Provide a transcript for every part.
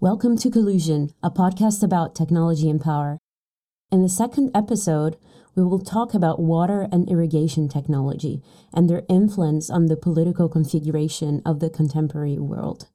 Welcome to Collusion, a podcast about technology and power. In the second episode, we will talk about water and irrigation technology and their influence on the political configuration of the contemporary world.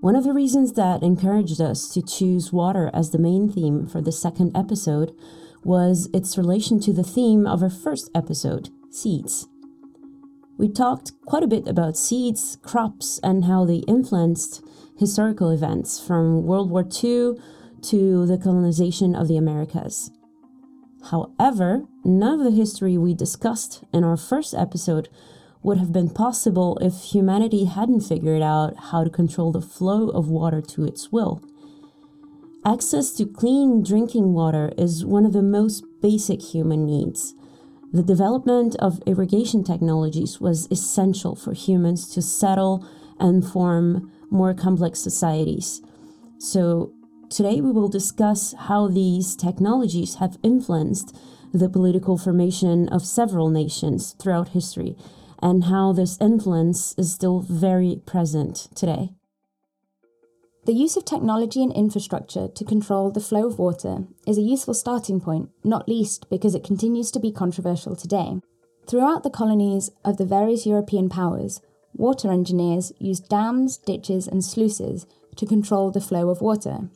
One of the reasons that encouraged us to choose water as the main theme for the second episode was its relation to the theme of our first episode, seeds. We talked quite a bit about seeds, crops, and how they influenced historical events from World War II to the colonization of the Americas. However, none of the history we discussed in our first episode would have been possible if humanity hadn't figured out how to control the flow of water to its will. Access to clean drinking water is one of the most basic human needs. The development of irrigation technologies was essential for humans to settle and form more complex societies. So, today we will discuss how these technologies have influenced the political formation of several nations throughout history and how this influence is still very present today. The use of technology and infrastructure to control the flow of water is a useful starting point, not least because it continues to be controversial today. Throughout the colonies of the various European powers, water engineers used dams, ditches, and sluices to control the flow of water.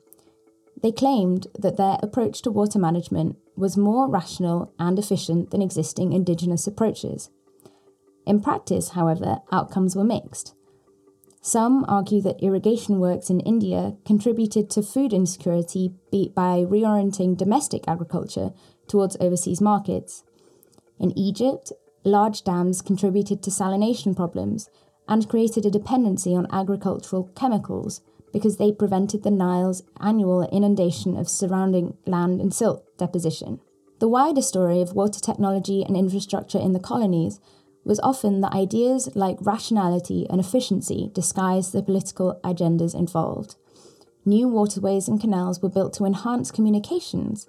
They claimed that their approach to water management was more rational and efficient than existing indigenous approaches. In practice, however, outcomes were mixed. Some argue that irrigation works in India contributed to food insecurity by reorienting domestic agriculture towards overseas markets. In Egypt, large dams contributed to salination problems and created a dependency on agricultural chemicals because they prevented the Nile's annual inundation of surrounding land and silt deposition. The wider story of water technology and infrastructure in the colonies was often that ideas like rationality and efficiency disguised the political agendas involved. New waterways and canals were built to enhance communications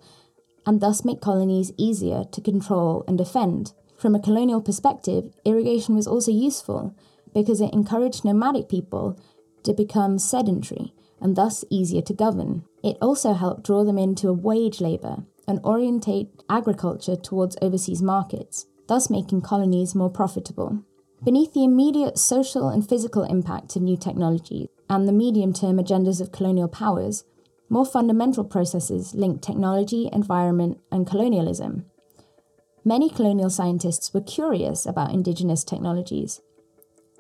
and thus make colonies easier to control and defend. From a colonial perspective, irrigation was also useful because it encouraged nomadic people to become sedentary and thus easier to govern. It also helped draw them into wage labour and orientate agriculture towards overseas markets, thus making colonies more profitable. Beneath the immediate social and physical impact of new technologies and the medium term agendas of colonial powers, more fundamental processes link technology, environment, and colonialism. Many colonial scientists were curious about indigenous technologies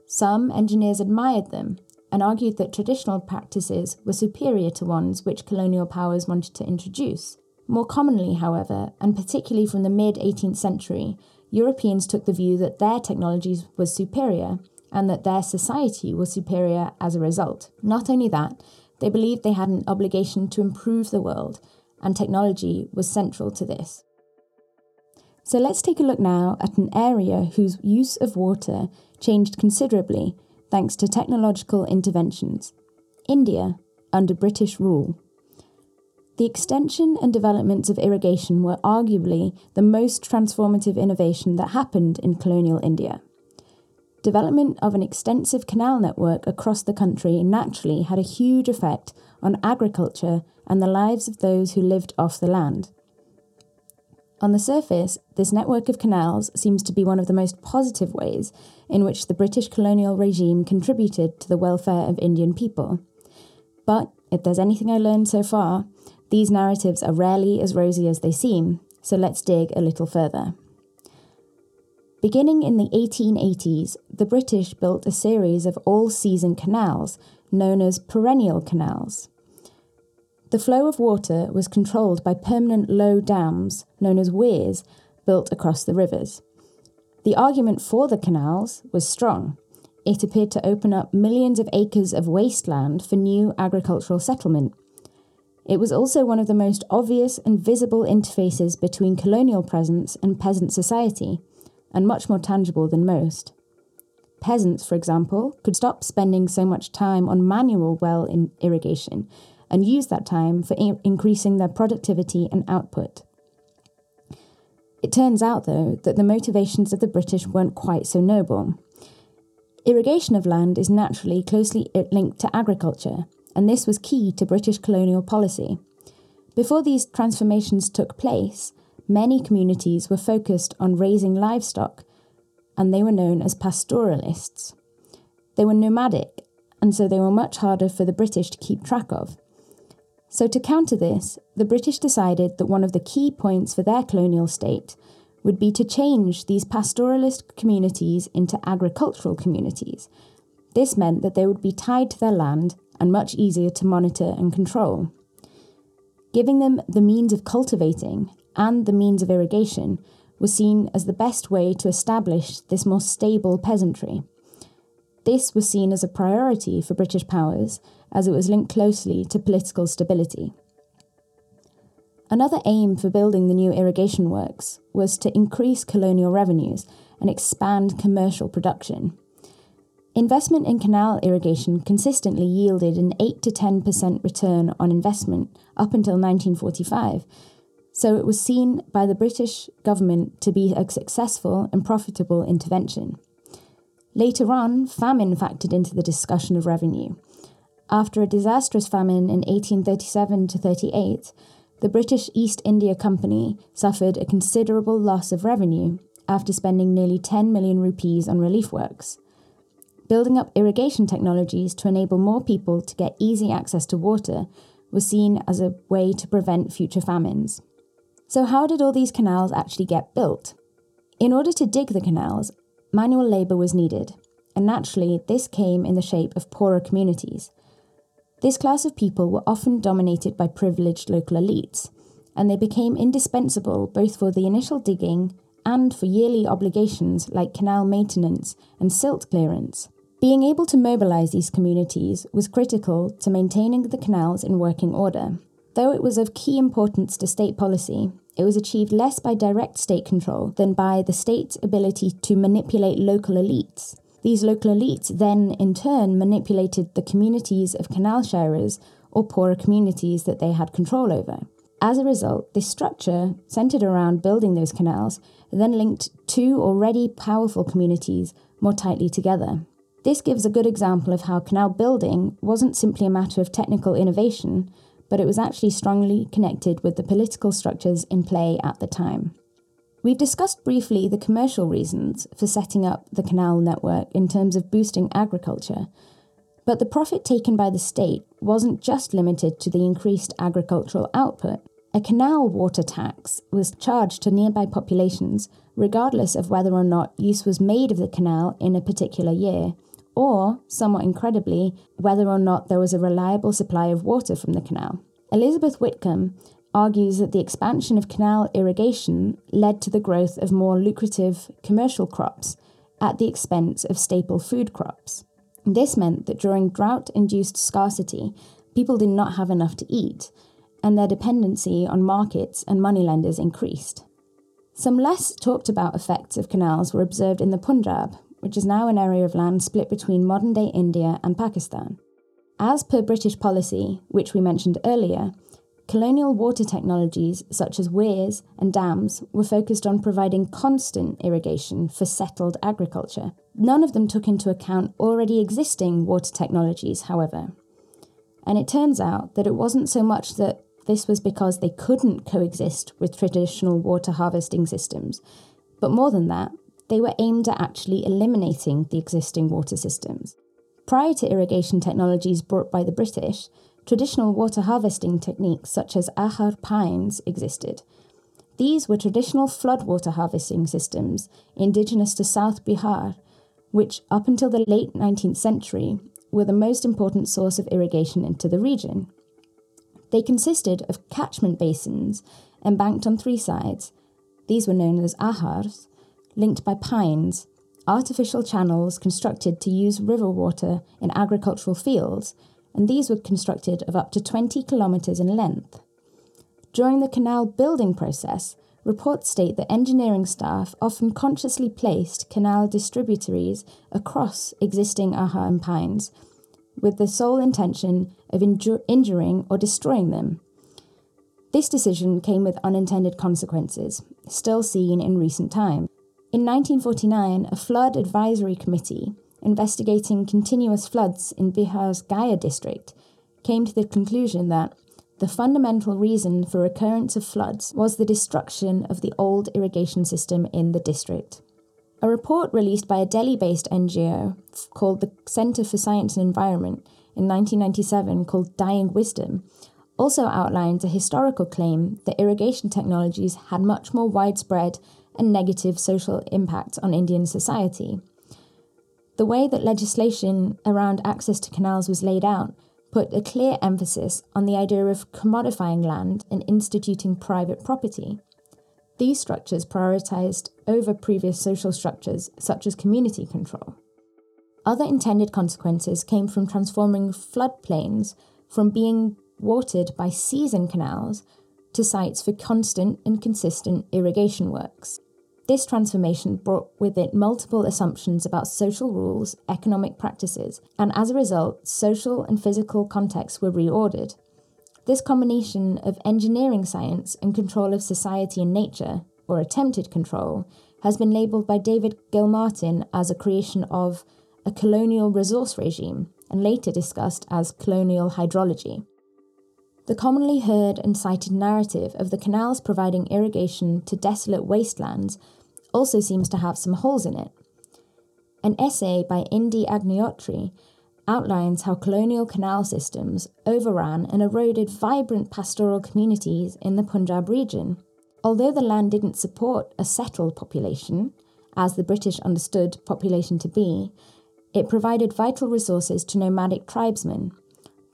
some engineers admired them and argued that traditional practices were superior to ones which colonial powers wanted to introduce. More commonly, however, and particularly from the mid 18th century, Europeans took the view that their technologies was superior and that their society was superior as a result. Not only that, they believed they had an obligation to improve the world, and technology was central to this. So let's take a look now at an area whose use of water changed considerably thanks to technological interventions India under British rule. The extension and developments of irrigation were arguably the most transformative innovation that happened in colonial India. Development of an extensive canal network across the country naturally had a huge effect on agriculture and the lives of those who lived off the land. On the surface, this network of canals seems to be one of the most positive ways in which the British colonial regime contributed to the welfare of Indian people. But if there's anything I learned so far, these narratives are rarely as rosy as they seem, so let's dig a little further. Beginning in the 1880s, the British built a series of all season canals known as perennial canals. The flow of water was controlled by permanent low dams, known as weirs, built across the rivers. The argument for the canals was strong. It appeared to open up millions of acres of wasteland for new agricultural settlement. It was also one of the most obvious and visible interfaces between colonial presence and peasant society, and much more tangible than most. Peasants, for example, could stop spending so much time on manual well irrigation and use that time for increasing their productivity and output. It turns out, though, that the motivations of the British weren't quite so noble. Irrigation of land is naturally closely linked to agriculture, and this was key to British colonial policy. Before these transformations took place, many communities were focused on raising livestock, and they were known as pastoralists. They were nomadic, and so they were much harder for the British to keep track of. So, to counter this, the British decided that one of the key points for their colonial state would be to change these pastoralist communities into agricultural communities. This meant that they would be tied to their land and much easier to monitor and control. Giving them the means of cultivating and the means of irrigation was seen as the best way to establish this more stable peasantry. This was seen as a priority for British powers as it was linked closely to political stability. Another aim for building the new irrigation works was to increase colonial revenues and expand commercial production. Investment in canal irrigation consistently yielded an 8 to 10% return on investment up until 1945, so it was seen by the British government to be a successful and profitable intervention. Later on, famine factored into the discussion of revenue. After a disastrous famine in 1837 to 38, the British East India Company suffered a considerable loss of revenue after spending nearly 10 million rupees on relief works. Building up irrigation technologies to enable more people to get easy access to water was seen as a way to prevent future famines. So, how did all these canals actually get built? In order to dig the canals, manual labour was needed, and naturally, this came in the shape of poorer communities. This class of people were often dominated by privileged local elites, and they became indispensable both for the initial digging and for yearly obligations like canal maintenance and silt clearance. Being able to mobilise these communities was critical to maintaining the canals in working order. Though it was of key importance to state policy, it was achieved less by direct state control than by the state's ability to manipulate local elites. These local elites then, in turn, manipulated the communities of canal sharers or poorer communities that they had control over. As a result, this structure, centered around building those canals, then linked two already powerful communities more tightly together. This gives a good example of how canal building wasn't simply a matter of technical innovation, but it was actually strongly connected with the political structures in play at the time. We've discussed briefly the commercial reasons for setting up the canal network in terms of boosting agriculture, but the profit taken by the state wasn't just limited to the increased agricultural output. A canal water tax was charged to nearby populations, regardless of whether or not use was made of the canal in a particular year, or, somewhat incredibly, whether or not there was a reliable supply of water from the canal. Elizabeth Whitcombe argues that the expansion of canal irrigation led to the growth of more lucrative commercial crops at the expense of staple food crops. This meant that during drought induced scarcity, people did not have enough to eat, and their dependency on markets and moneylenders increased. Some less talked about effects of canals were observed in the Punjab, which is now an area of land split between modern day India and Pakistan. As per British policy, which we mentioned earlier, colonial water technologies such as weirs and dams were focused on providing constant irrigation for settled agriculture. None of them took into account already existing water technologies, however. And it turns out that it wasn't so much that this was because they couldn't coexist with traditional water harvesting systems, but more than that, they were aimed at actually eliminating the existing water systems. Prior to irrigation technologies brought by the British, traditional water harvesting techniques such as ahar pynes existed. These were traditional floodwater harvesting systems indigenous to South Bihar, which, up until the late 19th century, were the most important source of irrigation into the region. They consisted of catchment basins embanked on three sides. These were known as ahars, linked by pynes, artificial channels constructed to use river water in agricultural fields, and these were constructed of up to 20 kilometres in length. During the canal building process, reports state that engineering staff often consciously placed canal distributaries across existing ahar and pynes with the sole intention of inju- injuring or destroying them. This decision came with unintended consequences, still seen in recent times. In 1949, a flood advisory committee investigating continuous floods in Bihar's Gaya district came to the conclusion that the fundamental reason for recurrence of floods was the destruction of the old irrigation system in the district. A report released by a Delhi based NGO called the Centre for Science and Environment in 1997, called Dying Wisdom, also outlines a historical claim that irrigation technologies had much more widespread and negative social impact on Indian society. The way that legislation around access to canals was laid out put a clear emphasis on the idea of commodifying land and instituting private property. These structures prioritized over previous social structures, such as community control. Other intended consequences came from transforming floodplains from being watered by season canals to sites for constant and consistent irrigation works. This transformation brought with it multiple assumptions about social rules, economic practices, and as a result, social and physical contexts were reordered. This combination of engineering science and control of society and nature, or attempted control, has been labelled by David Gilmartin as a creation of a colonial resource regime, and later discussed as colonial hydrology. The commonly heard and cited narrative of the canals providing irrigation to desolate wastelands also seems to have some holes in it. An essay by Indu Agnihotri outlines how colonial canal systems overran and eroded vibrant pastoral communities in the Punjab region. Although the land didn't support a settled population, as the British understood population to be, it provided vital resources to nomadic tribesmen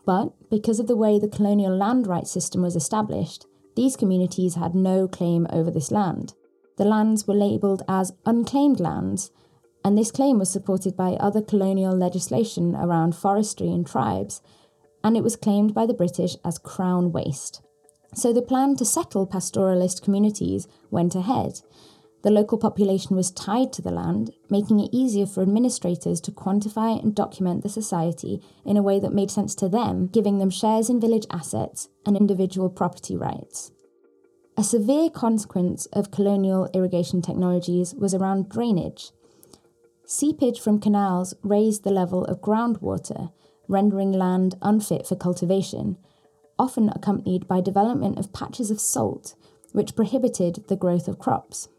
but because of the way the colonial land rights system was established, these communities had no claim over this land. The lands were labelled as unclaimed lands, and this claim was supported by other colonial legislation around forestry and tribes, and it was claimed by the British as Crown waste. So the plan to settle pastoralist communities went ahead, the local population was tied to the land, making it easier for administrators to quantify and document the society in a way that made sense to them, giving them shares in village assets and individual property rights. A severe consequence of colonial irrigation technologies was around drainage. Seepage from canals raised the level of groundwater, rendering land unfit for cultivation, often accompanied by development of patches of salt, which prohibited the growth of crops.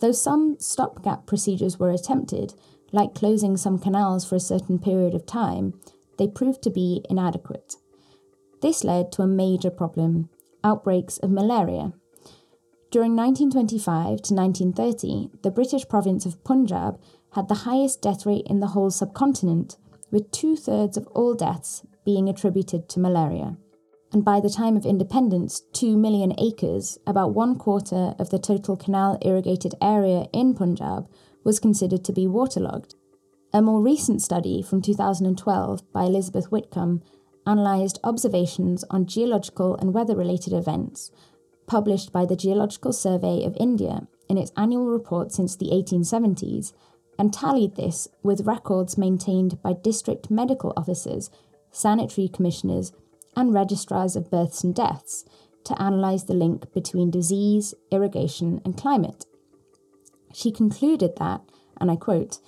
Though some stopgap procedures were attempted, like closing some canals for a certain period of time, they proved to be inadequate. This led to a major problem outbreaks of malaria. During 1925 to 1930, the British province of Punjab had the highest death rate in the whole subcontinent, with two thirds of all deaths being attributed to malaria and by the time of independence, 2 million acres, about one quarter of the total canal irrigated area in Punjab, was considered to be waterlogged. A more recent study from 2012 by Elizabeth Whitcombe analysed observations on geological and weather related events published by the Geological Survey of India in its annual report since the 1870s and tallied this with records maintained by district medical officers, sanitary commissioners, and registrars of births and deaths to analyse the link between disease, irrigation, and climate. She concluded that, and I quote,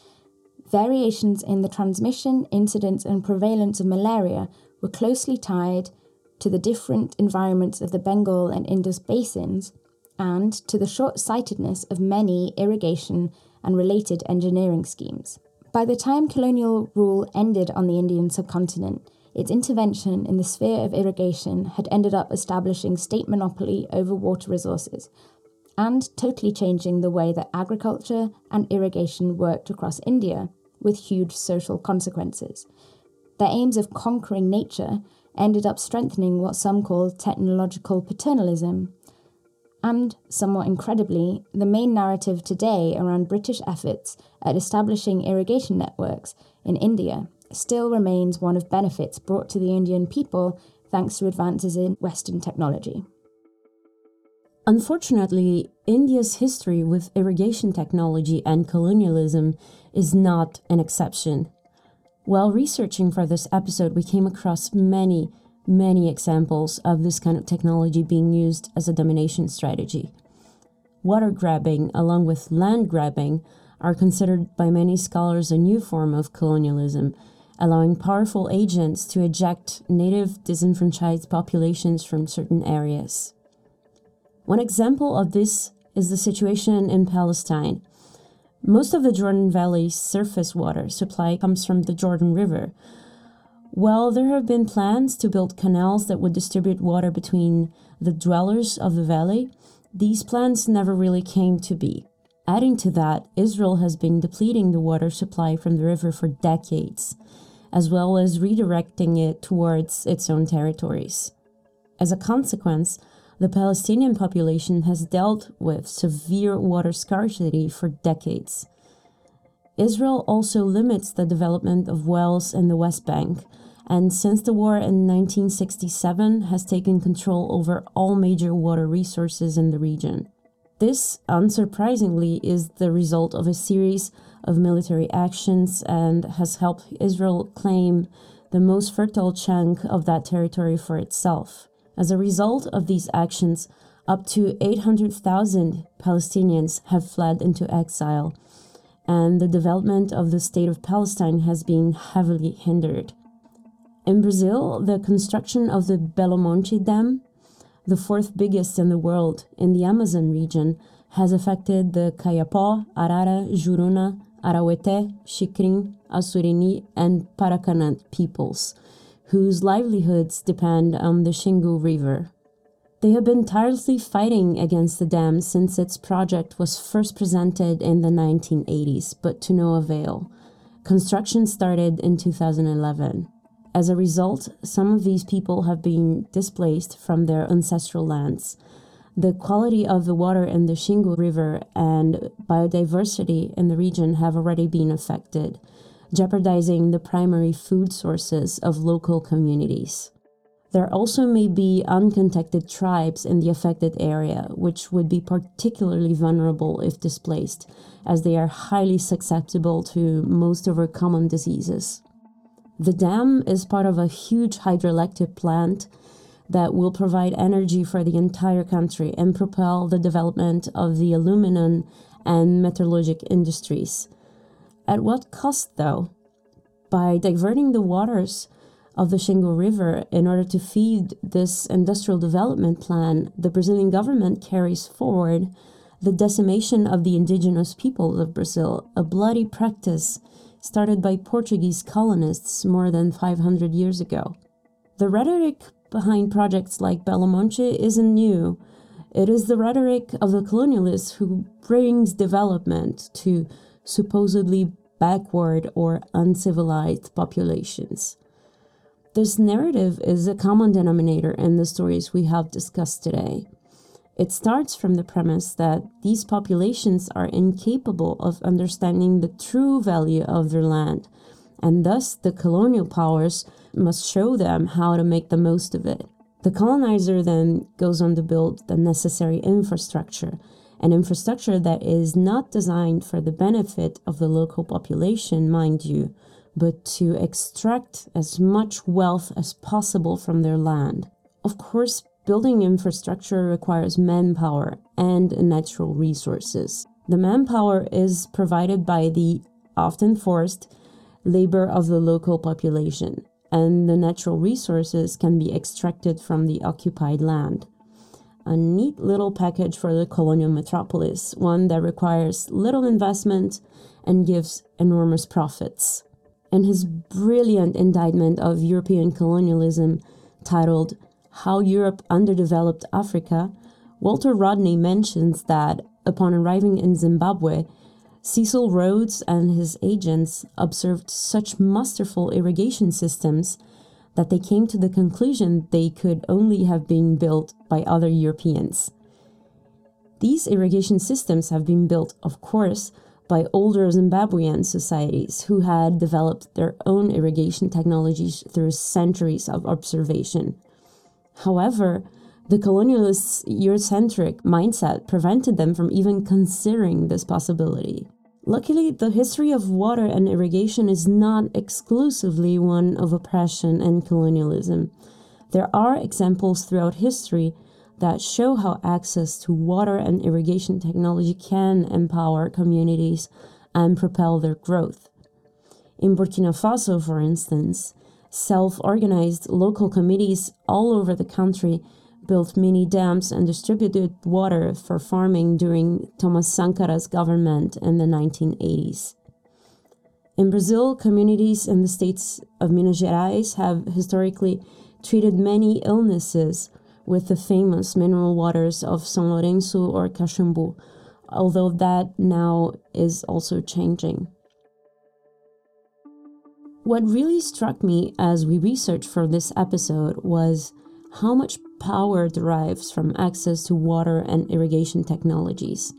variations in the transmission, incidence, and prevalence of malaria were closely tied to the different environments of the Bengal and Indus basins and to the short sightedness of many irrigation and related engineering schemes. By the time colonial rule ended on the Indian subcontinent, its intervention in the sphere of irrigation had ended up establishing state monopoly over water resources and totally changing the way that agriculture and irrigation worked across India, with huge social consequences. Their aims of conquering nature ended up strengthening what some call technological paternalism. And, somewhat incredibly, the main narrative today around British efforts at establishing irrigation networks in India still remains one of benefits brought to the Indian people thanks to advances in Western technology. Unfortunately, India's history with irrigation technology and colonialism is not an exception. While researching for this episode, we came across many, many examples of this kind of technology being used as a domination strategy. Water grabbing, along with land grabbing, are considered by many scholars a new form of colonialism allowing powerful agents to eject native disenfranchised populations from certain areas. One example of this is the situation in Palestine. Most of the Jordan Valley's surface water supply comes from the Jordan River. While there have been plans to build canals that would distribute water between the dwellers of the valley, these plans never really came to be. Adding to that, Israel has been depleting the water supply from the river for decades, as well as redirecting it towards its own territories. As a consequence, the Palestinian population has dealt with severe water scarcity for decades. Israel also limits the development of wells in the West Bank, and since the war in 1967 has taken control over all major water resources in the region. This, unsurprisingly, is the result of a series of military actions and has helped Israel claim the most fertile chunk of that territory for itself. As a result of these actions, up to 800,000 Palestinians have fled into exile, and the development of the state of Palestine has been heavily hindered. In Brazil, the construction of the Belo Monte Dam, the fourth biggest in the world in the Amazon region, has affected the Kayapó, Arara, Juruna, Arauete, Xikrin, Assurini, and Paracanã peoples whose livelihoods depend on the Xingu River. They have been tirelessly fighting against the dam since its project was first presented in the 1980s, but to no avail. Construction started in 2011. As a result, some of these people have been displaced from their ancestral lands. The quality of the water in the Xingu River and biodiversity in the region have already been affected jeopardizing the primary food sources of local communities. There also may be uncontacted tribes in the affected area, which would be particularly vulnerable if displaced, as they are highly susceptible to most of our common diseases. The dam is part of a huge hydroelectric plant that will provide energy for the entire country and propel the development of the aluminum and metallurgic industries at what cost, though? By diverting the waters of the Xingu River in order to feed this industrial development plan, the Brazilian government carries forward the decimation of the indigenous peoples of Brazil, a bloody practice started by Portuguese colonists more than 500 years ago. The rhetoric behind projects like Belo Monte isn't new. It is the rhetoric of the colonialists who brings development to supposedly backward or uncivilized populations. This narrative is a common denominator in the stories we have discussed today. It starts from the premise that these populations are incapable of understanding the true value of their land, and thus the colonial powers must show them how to make the most of it. The colonizer then goes on to build the necessary infrastructure an infrastructure that is not designed for the benefit of the local population, mind you, but to extract as much wealth as possible from their land. Of course, building infrastructure requires manpower and natural resources. The manpower is provided by the often forced labor of the local population, and the natural resources can be extracted from the occupied land a neat little package for the colonial metropolis, one that requires little investment and gives enormous profits. In his brilliant indictment of European colonialism, titled How Europe Underdeveloped Africa, Walter Rodney mentions that upon arriving in Zimbabwe, Cecil Rhodes and his agents observed such masterful irrigation systems that they came to the conclusion they could only have been built by other Europeans. These irrigation systems have been built, of course, by older Zimbabwean societies who had developed their own irrigation technologies through centuries of observation. However, the colonialists' Eurocentric mindset prevented them from even considering this possibility. Luckily, the history of water and irrigation is not exclusively one of oppression and colonialism. There are examples throughout history that show how access to water and irrigation technology can empower communities and propel their growth. In Burkina Faso, for instance, self organized local committees all over the country built mini dams and distributed water for farming during Thomas Sankara's government in the 1980s. In Brazil, communities in the states of Minas Gerais have historically treated many illnesses with the famous mineral waters of São Lourenço or Caxambu, although that now is also changing. What really struck me as we researched for this episode was how much power derives from access to water and irrigation technologies.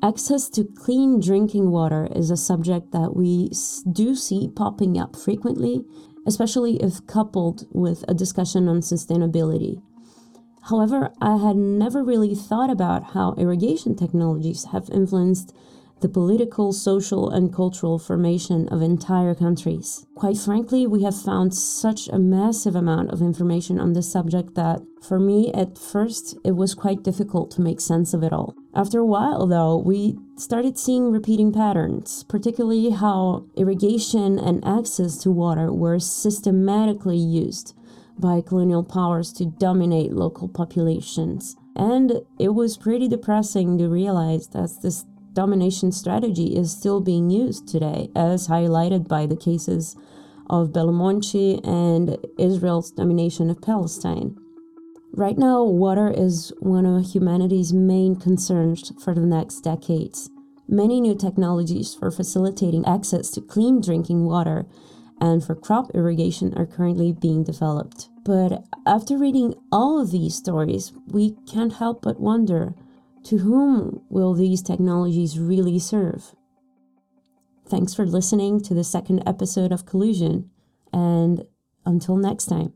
Access to clean drinking water is a subject that we do see popping up frequently, especially if coupled with a discussion on sustainability. However, I had never really thought about how irrigation technologies have influenced the political, social, and cultural formation of entire countries. Quite frankly, we have found such a massive amount of information on this subject that, for me, at first, it was quite difficult to make sense of it all. After a while, though, we started seeing repeating patterns, particularly how irrigation and access to water were systematically used by colonial powers to dominate local populations. And it was pretty depressing to realize that this domination strategy is still being used today, as highlighted by the cases of Belo and Israel's domination of Palestine. Right now, water is one of humanity's main concerns for the next decades. Many new technologies for facilitating access to clean drinking water and for crop irrigation are currently being developed. But after reading all of these stories, we can't help but wonder to whom will these technologies really serve? Thanks for listening to the second episode of Collusion, and until next time.